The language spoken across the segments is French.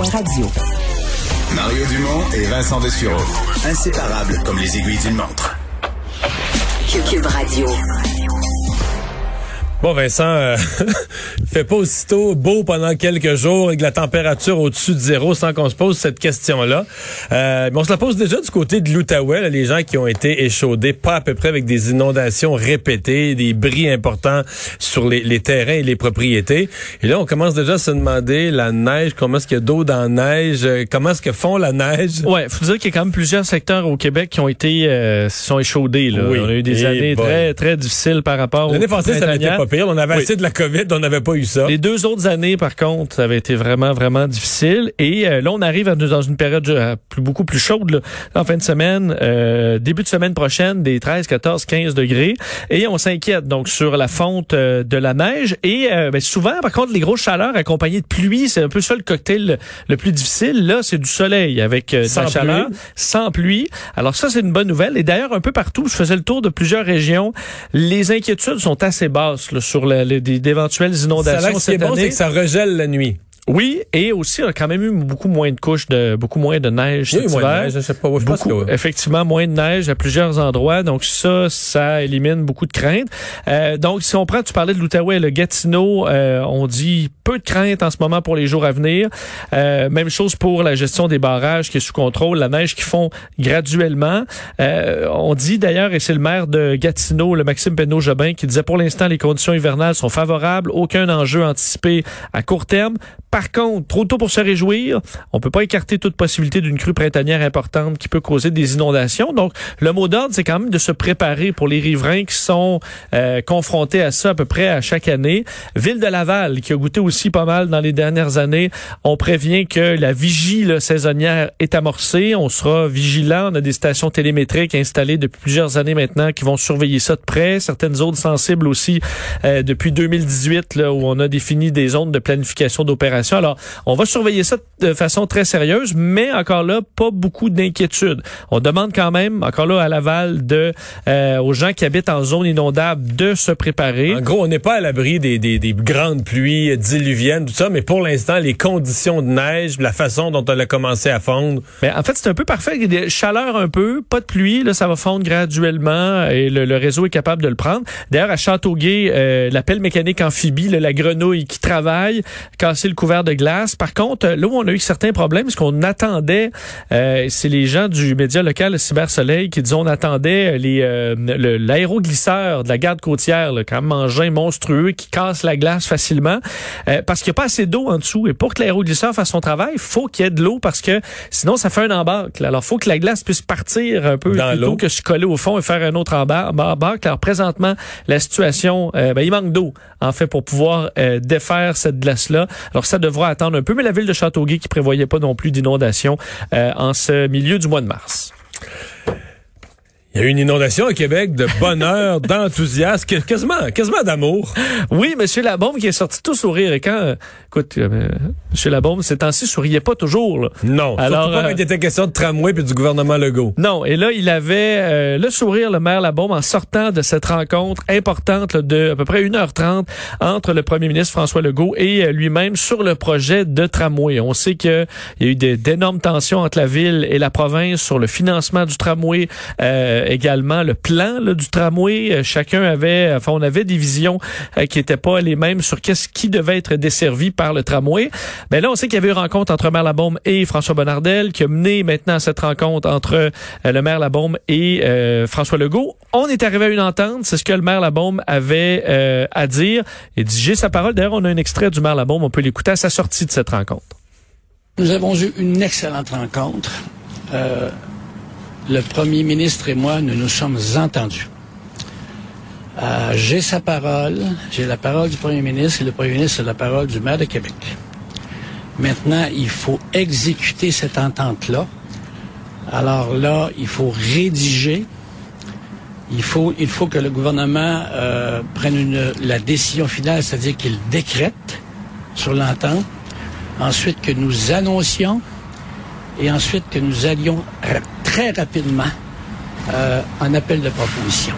cube.radio. Mario Dumont et Vincent Dessureau. Inséparables comme les aiguilles d'une montre. Cube Radio. Bon, Vincent, euh, fait pas aussitôt beau pendant quelques jours avec la température au-dessus de zéro sans qu'on se pose cette question-là. Euh, mais on se la pose déjà du côté de l'Outaouais, les gens qui ont été échaudés, pas à peu près avec des inondations répétées, des bris importants sur les, les terrains et les propriétés. Et là, on commence déjà à se demander, la neige, comment est-ce qu'il y a d'eau dans la neige, euh, comment est-ce que font la neige? Ouais, faut dire qu'il y a quand même plusieurs secteurs au Québec qui ont été euh, sont échaudés. Là. Oui. On a eu des Eh années très très difficiles par rapport. L'année au passée, ça n'était pas pire. On avait Oui. assez de la COVID, on n'avait pas eu ça. Les deux autres années, par contre, ça avait été vraiment, vraiment difficile. Et euh, là, on arrive à- dans une période euh, plus, beaucoup plus chaude. Là. En fin de semaine, euh, début de semaine prochaine, des 13, 14, 15 degrés. Et on s'inquiète donc sur la fonte euh, de la neige. Et euh, ben, souvent, par contre, les grosses chaleurs accompagnées de pluie, c'est un peu ça le cocktail le, plus difficile. Là, c'est du soleil avec euh, de Sans la chaleur, pluie. sans pluie. Alors ça, c'est une bonne nouvelle. Et d'ailleurs, un peu partout, je faisais le tour de plusieurs régions. Les inquiétudes sont assez basses là, sur la- les- d'éventuelles Ça inondations l'air que ce qui est bon, c'est que ça regèle la nuit. Oui, et aussi on a quand même eu beaucoup moins de couches de beaucoup moins de neige Oui, cet moins de hiver. neige, je sais pas, je Beaucoup, que- effectivement moins de neige à plusieurs endroits, donc ça, ça élimine beaucoup de craintes. Euh, donc si on prend, tu parlais de l'Outaouais, le Gatineau, euh, on dit peu de craintes en ce moment pour les jours à venir. Euh, même chose pour la gestion des barrages qui est sous contrôle, la neige qui fond graduellement. Euh, on dit d'ailleurs, et c'est le maire de Gatineau, le Maxime Penneau-Jobin, qui disait pour l'instant les conditions hivernales sont favorables, aucun enjeu anticipé à court terme. Par contre, trop tôt pour se réjouir, on peut pas écarter toute possibilité d'une crue printanière importante qui peut causer des inondations. Donc, le mot d'ordre, c'est quand même de se préparer pour les riverains qui sont euh, confrontés à ça à peu près à chaque année. Ville de Laval, qui a goûté aussi pas mal dans les dernières années, on prévient que la vigie là, saisonnière est amorcée. On sera vigilant. On a des stations télémétriques installées depuis plusieurs années maintenant qui vont surveiller ça de près. Certaines zones sensibles aussi euh, depuis 2018, là, où on a défini des zones de planification Alors, on va surveiller ça de façon très sérieuse, mais encore là, pas beaucoup d'inquiétude. On demande quand même, encore là, à Laval, de euh, aux gens qui habitent en zone inondable de se préparer. En gros, on n'est pas à l'abri des, des, des grandes pluies diluviennes, tout ça, mais pour l'instant, les conditions de neige, la façon dont elle a commencé à fondre, Mais en fait, c'est un peu parfait. Il y a des chaleurs un peu, pas de pluie, là, ça va fondre graduellement et le, le réseau est capable de le prendre. D'ailleurs, à Châteauguay, euh, la pelle mécanique amphibie, là, la grenouille qui travaille, casser le de glace. Par contre, là où on a eu certains problèmes, ce qu'on attendait, euh, c'est les gens du média local, le Cyber Soleil, qui disaient on attendait les euh, l'aéroglisseur de la garde côtière, là, quand même engin monstrueux qui casse la glace facilement, euh, parce qu'il n'y a pas assez d'eau en dessous. Et pour que l'aéroglisseur fasse son travail, faut qu'il y ait de l'eau parce que sinon ça fait un embarque. Alors faut que la glace puisse partir un peu Dans plutôt que se coller au fond et faire un autre embarque. Alors présentement, la situation, euh, ben, il manque d'eau en fait pour pouvoir euh, défaire cette glace-là. Alors ça devra attendre un peu, mais la ville de Châteauguay qui prévoyait pas non plus d'inondation euh, en ce milieu du mois de mars. Il y a eu une inondation au Québec de bonheur, d'enthousiasme, quasiment, quasiment d'amour. Oui, Monsieur Labombe qui est sorti tout sourire. Et quand, euh, écoute, euh, Monsieur Labombe, ces temps-ci, souriait pas toujours. Là. Non, Alors, surtout pas euh, quand il était question de tramway puis du gouvernement Legault. Non, et là, il avait euh, le sourire, le maire Labombe, en sortant de cette rencontre importante là, de à peu près 1h30 entre le premier ministre François Legault et lui-même sur le projet de tramway. On sait qu'il y a eu d'énormes tensions entre la ville et la province sur le financement du tramway, euh, également le plan là, du tramway. Euh, chacun avait, enfin, on avait des visions euh, qui n'étaient pas les mêmes sur qu'est-ce qui devait être desservi par le tramway. Mais là, on sait qu'il y avait une rencontre entre maire Labaume et François Bonnardel qui a mené maintenant cette rencontre entre euh, le maire Labaume et euh, François Legault. On est arrivé à une entente, c'est ce que le maire Labaume avait euh, à dire. Et dit, j'ai sa parole. D'ailleurs, on a un extrait du maire Labaume, on peut l'écouter à sa sortie de cette rencontre. Nous avons eu une excellente rencontre. Euh, le premier ministre et moi, nous nous sommes entendus. Euh, j'ai sa parole, j'ai la parole du premier ministre et le premier ministre a la parole du maire de Québec. Maintenant, il faut exécuter cette entente-là. Alors là, il faut rédiger. Il faut, il faut que le gouvernement euh, prenne la décision finale, c'est-à-dire qu'il décrète sur l'entente. Ensuite, que nous annoncions et ensuite que nous allions très rapidement euh, en appel de proposition.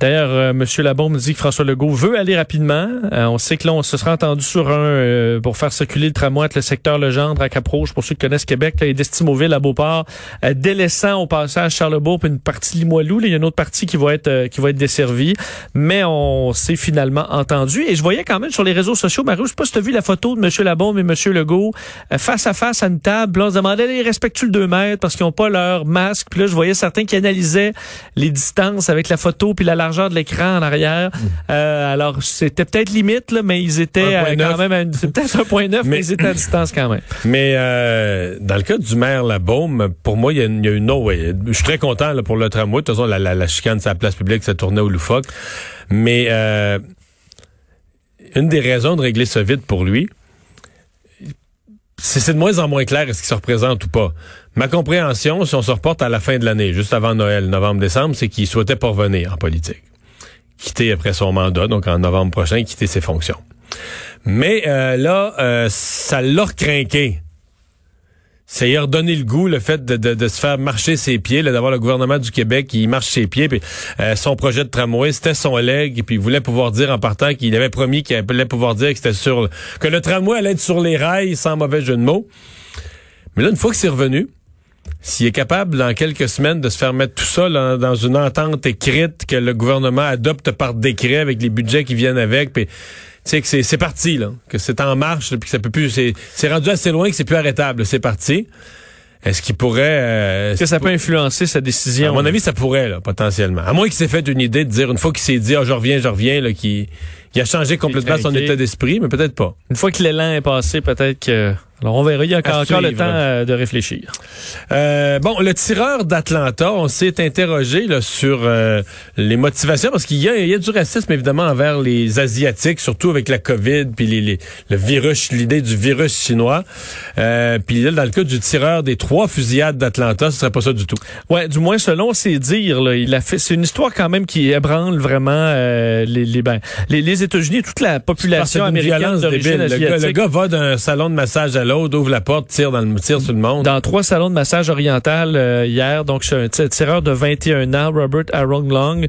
D'ailleurs, euh, M. Labombe dit que François Legault veut aller rapidement. Euh, on sait que là, on se sera entendu sur un euh, pour faire circuler le tramway entre le secteur Legendre à Cap-Rouge, pour ceux qui connaissent Québec, là, et d'Estimauville à Beauport, euh, délaissant au passage Charlebourg puis une partie Limoilou. Là, il y a une autre partie qui va être euh, qui va être desservie. Mais on s'est finalement entendu. Et je voyais quand même sur les réseaux sociaux, Mario, je sais pas si tu as vu la photo de M. Labombe et M. Legault face à face à une table. Là, on se demandait, ils respectent-tu le 2 mètres parce qu'ils n'ont pas leur masque? Puis là, je voyais certains qui analysaient les distances avec la photo puis la largeur de l'écran en arrière. Euh, alors, c'était peut-être limite, là, mais ils étaient euh, 1.9. quand même à une- c'est peut-être un point neuf, mais, Mais- ils étaient à distance quand même. Mais euh, dans le cas du maire Labaume, pour moi, il y a une, une ouais, Je suis très content là, pour le tramway. De toute façon, la, la, la chicane sur la place publique, ça tournait au loufoque. Mais euh, une des raisons de régler ça vite pour lui, c'est de moins en moins clair est-ce qu'il se représente ou pas? Ma compréhension, si on se reporte à la fin de l'année, juste avant Noël, novembre-décembre, c'est qu'il souhaitait pas revenir en politique. Quitter après son mandat, donc en novembre prochain, quitter ses fonctions. Mais euh, là, euh, ça l'a recrinqué. Ça y a redonné le goût, le fait de, se faire marcher ses pieds, d'avoir le gouvernement du Québec qui marche ses pieds. Puis, euh, son projet de tramway, c'était son leg. Puis, il voulait pouvoir dire en partant qu'il avait promis qu'il allait pouvoir dire que c'était sur que le tramway allait être sur les rails, sans mauvais jeu de mots. Mais là, une fois que c'est revenu, s'il est capable, dans quelques semaines, de se faire mettre tout ça là, dans une entente écrite que le gouvernement adopte par décret avec les budgets qui viennent avec, puis tu sais que c'est c'est parti là, que c'est en marche, puis que ça peut plus, c'est c'est rendu assez loin que c'est plus arrêtable, c'est parti. Est-ce qu'il pourrait euh, Est-ce que ça peut influencer sa à décision? mon avis, ça pourrait, là, potentiellement. À moins qu'il s'est fait une idée de dire, une fois qu'il s'est dit, ah, je reviens, je reviens, là, qu'il il a changé complètement son état d'esprit, mais peut-être pas. Une fois que l'élan est passé, peut-être que... Alors, on verra. Il y a encore, encore le temps euh, de réfléchir. Euh, bon, le tireur d'Atlanta, on s'est interrogé là, sur euh, les motivations parce qu'il y y a du racisme évidemment envers les Asiatiques, surtout avec la COVID puis les, les- le virus, l'idée du virus chinois. Euh, puis là, dans le cas du tireur des trois fusillades d'Atlanta, ce serait pas ça du tout. Ouais, du moins selon ses dires, là, il a fait. C'est une histoire quand même qui ébranle vraiment euh, les, les, ben, les, les États-Unis toute la population américaine violence d'origine débile. Le gars, asiatique. le gars va d'un salon de massage à l'autre, ouvre la porte, tire dans le tire sur le monde. dans trois salons de massage oriental euh, hier. Donc, c'est un tireur de 21 ans, Robert Aaron Long,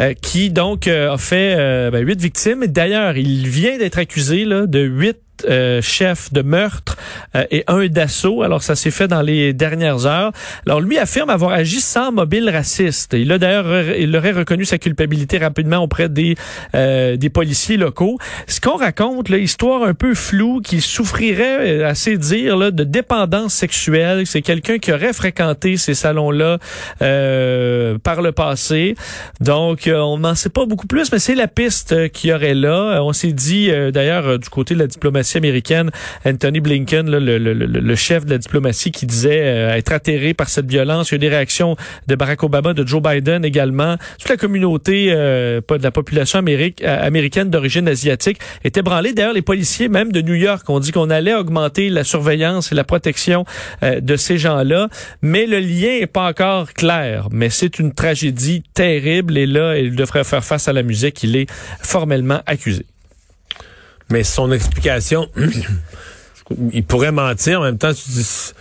euh, qui donc euh, a fait euh, ben, huit victimes. D'ailleurs, il vient d'être accusé là, de huit euh, chefs de meurtre euh, et un d'assaut. Alors, ça s'est fait dans les dernières heures. Alors, lui affirme avoir agi sans mobile raciste. Il a d'ailleurs, il aurait reconnu sa culpabilité rapidement auprès des euh, des policiers locaux. Ce qu'on raconte, là, histoire un peu floue, qui souffrirait, euh, à ses dires, là, de dépendance sexuelle. C'est quelqu'un qui aurait fréquenté ces salons-là euh, par le passé. Donc, euh, on n'en sait pas beaucoup plus, mais c'est la piste qu'il y aurait là. On s'est dit, d'ailleurs, du côté de la diplomatie américaine, Anthony Blinken, le, chef de la diplomatie, qui disait euh, être atterré par cette violence. Il y a eu des réactions de Barack Obama, de Joe Biden également. Toute la communauté, euh, de la population euh, américaine d'origine asiatique était branlée. D'ailleurs, les policiers, même de New York, ont dit qu'on allait augmenter la surveillance et la protection de ces gens-là. Mais le lien est pas encore clair. Mais c'est une tragédie terrible. Et là, il devrait faire face à la musique. Il est formellement accusé. Mais son explication, il pourrait mentir. En même temps, tu dis,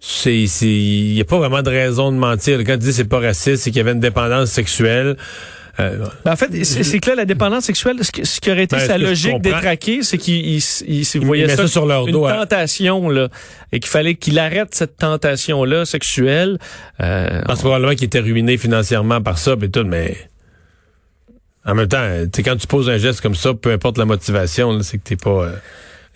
c'est, il n'y a pas vraiment de raison de mentir. Quand tu dis c'est pas raciste, c'est qu'il y avait une dépendance sexuelle. Euh, Ben, en fait, c'est que là, la dépendance sexuelle, ce, que- ce qui aurait été Ben, sa logique détraquée, c'est qu'il il, il- il voyait ça, ça sur leur une dos, tentation, là, et qu'il fallait qu'il arrête cette tentation-là sexuelle. Euh, je pense probablement qu'il était ruiné financièrement par ça, et tout, mais en même temps, quand tu poses un geste comme ça, peu importe la motivation, c'est que t'es pas. euh,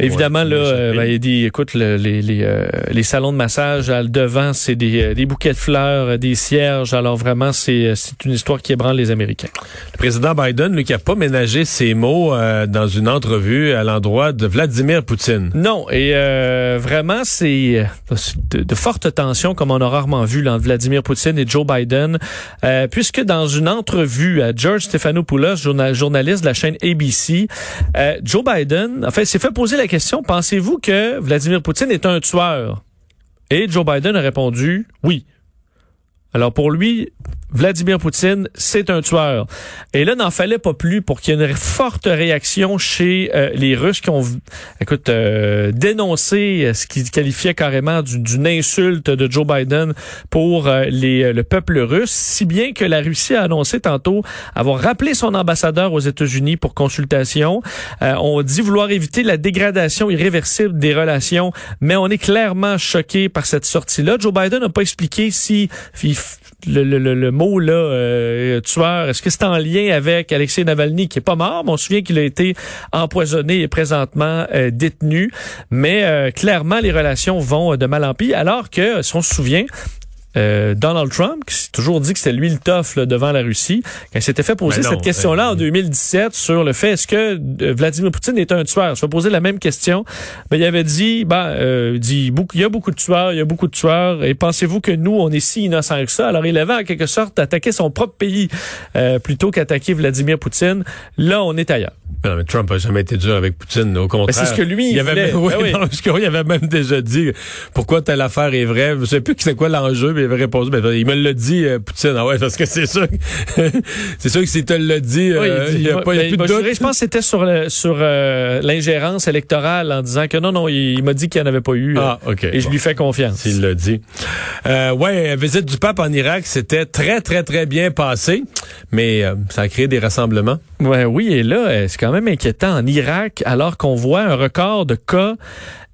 Évidemment, Ouais, là, euh, ben, il dit, écoute, le- les, les, euh, les salons de massage à le devant, c'est des, euh, des bouquets de fleurs, euh, des cierges. Alors vraiment, c'est c'est une histoire qui ébranle les Américains. Le président Biden, lui, qui a pas ménagé ses mots euh, dans une entrevue à l'endroit de Vladimir Poutine. Non, et euh, vraiment, c'est de, de fortes tensions, comme on a rarement vu là, entre Vladimir Poutine et Joe Biden, euh, puisque dans une entrevue à George Stephanopoulos, journa- journaliste de la chaîne ABC, euh, Joe Biden, en fait, s'est fait poser la question, pensez-vous que Vladimir Poutine est un tueur? Et Joe Biden a répondu oui. Alors pour lui, Vladimir Poutine, c'est un tueur. Et là, n'en fallait pas plus pour qu'il y ait une forte réaction chez euh, les Russes qui ont, écoute, euh, dénoncé ce qu'ils qualifiaient carrément d'une insulte de Joe Biden pour euh, le peuple russe, si bien que la Russie a annoncé tantôt avoir rappelé son ambassadeur aux États-Unis pour consultation. on dit vouloir éviter la dégradation irréversible des relations, mais on est clairement choqué par cette sortie-là. Joe Biden n'a pas expliqué si le, le, le, mot là euh, tueur, est-ce que c'est en lien avec Alexei Navalny qui est pas mort, mais on se souvient qu'il a été empoisonné et présentement euh, détenu. Mais euh, clairement, les relations vont de mal en pis, alors que, si on se souvient, euh, Donald Trump, qui s'est toujours dit que c'était lui le tough devant la Russie, quand il s'était fait poser cette question-là en 2017 sur le fait est-ce que euh, Vladimir Poutine est un tueur, je vais poser la même question, mais il avait dit, ben, euh, dit, il y a beaucoup de tueurs, il y a beaucoup de tueurs, et pensez-vous que nous, on est si innocents que ça? Alors il avait en quelque sorte attaqué son propre pays plutôt qu'attaquer Vladimir Poutine. Là, on est ailleurs. Non, mais Trump a jamais été dur avec Poutine, au contraire. c'est ce que lui, il, avait même, oui, ben il avait même déjà dit pourquoi telle affaire est vraie. Je sais plus c'est quoi l'enjeu, mais il avait répondu. Ben, il me l'a dit, euh, Poutine. Ah ouais, parce que c'est sûr, c'est sûr que s'il te l'a dit, euh, il, y a, pas, a plus de doute. Je pense que c'était sur sur euh, l'ingérence électorale en disant que non, non, il, m'a dit qu'il n'y en avait pas eu. Ah, ok. Et je lui fais confiance. Il l'a dit. Ouais, visite du pape en Irak, c'était très, très, très bien passé, mais ça a créé des rassemblements. Ouais, oui, et là, c'est quand même inquiétant en Irak, alors qu'on voit un record de cas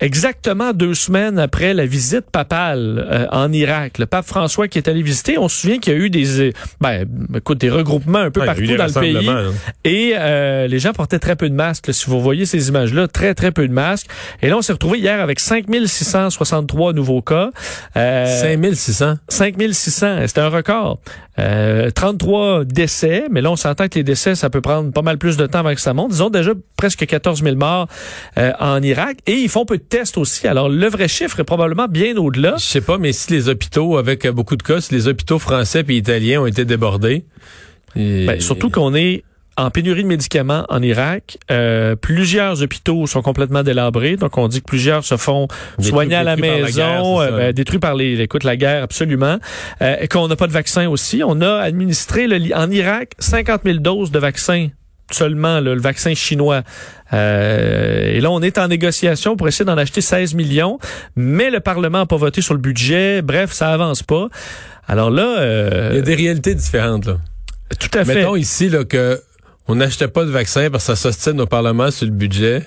exactement deux semaines après la visite papale euh, en Irak. Le pape François qui est allé visiter, on se souvient qu'il y a eu des, euh, ben, écoute, des regroupements un peu partout dans le pays. Hein. Et euh, les gens portaient très peu de masques. Si vous voyez ces images-là, très, très peu de masques. Et là, on s'est retrouvé hier avec 5663 nouveaux cas. Euh, 5600? 5600, c'était un record. 33 décès, mais là, on s'entend que les décès, ça peut prendre pas mal plus de temps avant que ça monte. Disons déjà presque 14 000 morts en Irak. Et ils font peu de tests aussi. Alors, le vrai chiffre est probablement bien au-delà. Je sais pas, mais si les hôpitaux, avec beaucoup de cas, si les hôpitaux français et italiens ont été débordés. Ben, surtout qu'on est en pénurie de médicaments en Irak. Euh, plusieurs hôpitaux sont complètement délabrés. Donc, on dit que plusieurs se font soigner à la maison, euh, ben, détruits par les, écoute, la guerre, absolument. Euh, qu'on n'a pas de vaccin aussi. On a administré le, en Irak 50 000 doses de vaccins seulement le vaccin chinois. Euh, et là, on est en négociation pour essayer d'en acheter 16 millions, mais le Parlement n'a pas voté sur le budget. Bref, ça avance pas. Alors là... Euh, Il y a des réalités différentes. Là. Tout à fait. Mettons ici là, que on n'achetait pas de vaccin parce que ça s'ostine au Parlement sur le budget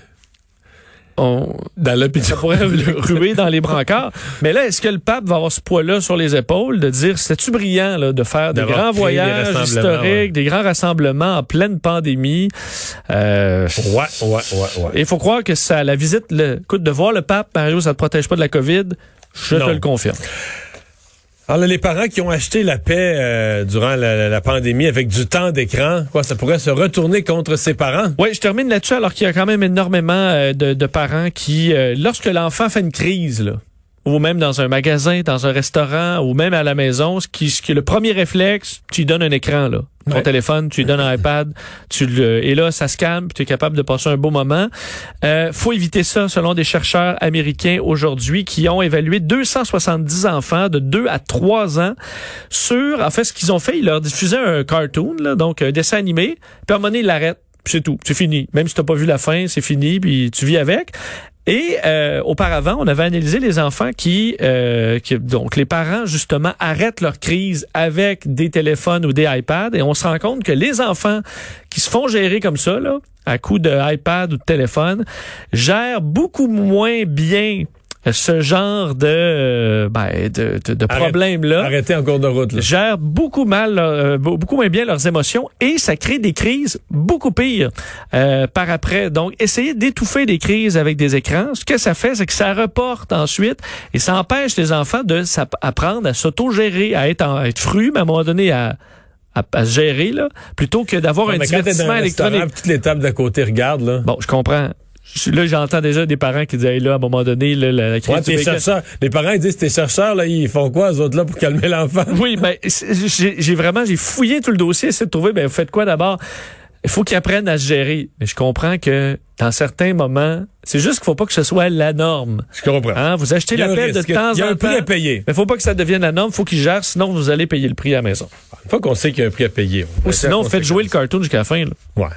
on, dans. Ça pourrait ruer dans les brancards. Mais là, est-ce que le pape va avoir ce poids-là sur les épaules de dire, c'est-tu brillant là, de faire des grands voyages historiques, des grands rassemblements en pleine pandémie? Euh, ouais, ouais, ouais, ouais. Il faut croire que ça, la visite, le, écoute, de voir le pape, Mario, ça ne te protège pas de la COVID. Je te le confirme. Alors là, les parents qui ont acheté la paix euh, durant la, pandémie avec du temps d'écran, quoi, ça pourrait se retourner contre ses parents? Oui, je termine là-dessus alors qu'il y a quand même énormément euh, de, parents qui, euh, lorsque l'enfant fait une crise, là, ou même dans un magasin, dans un restaurant, ou même à la maison, ce qui, ce qui est le premier réflexe, tu lui donnes un écran, là. Ton téléphone, tu lui donnes un iPad, tu le, et là, ça se calme, tu es capable de passer un beau moment. Euh, faut éviter ça, selon des chercheurs américains aujourd'hui, qui ont évalué 270 enfants de 2 à 3 ans sur, en fait, ce qu'ils ont fait, ils leur diffusaient un cartoon, là, donc un dessin animé, puis à un moment donné, ils l'arrêtent c'est tout, c'est fini. Même si t'as pas vu la fin, c'est fini, puis tu vis avec. Et euh, auparavant, on avait analysé les enfants qui, euh, qui, donc les parents justement arrêtent leur crise avec des téléphones ou des iPads, et on se rend compte que les enfants qui se font gérer comme ça, là, à coup de ou de téléphone, gèrent beaucoup moins bien ce genre de euh, ben, de, de, de problèmes là arrêter en cours de route là. gèrent beaucoup mal euh, beaucoup moins bien leurs émotions et ça crée des crises beaucoup pires euh, par après donc essayer d'étouffer des crises avec des écrans ce que ça fait c'est que ça reporte ensuite et ça empêche les enfants de apprendre à s'autogérer à être à être fru mais à un moment donné à à, gérer là, plutôt que d'avoir un divertissement électronique. Toutes les tables d'à côté regardent là. Bon, je comprends là, j'entends déjà des parents qui disent, là, à un moment donné, là, la, crise ouais, chercheurs, Les parents, ils disent, tes chercheurs, là, ils font quoi, eux autres, là, pour calmer l'enfant? Oui, ben, j'ai vraiment, j'ai fouillé tout le dossier, essayé de trouver, ben, vous faites quoi d'abord? Il faut qu'ils apprennent à se gérer. Mais je comprends que dans certains moments, c'est juste qu'il faut pas que ce soit la norme. Je comprends. Hein? Vous achetez la pelle de risque. temps Il y a en un prix temps. à payer. Mais faut pas que ça devienne la norme, faut qu'il gère, sinon vous allez payer le prix à la maison. Une fois qu'on sait qu'il y a un prix à payer. Ou sinon, faites jouer le cartoon jusqu'à la fin. là. Ouais.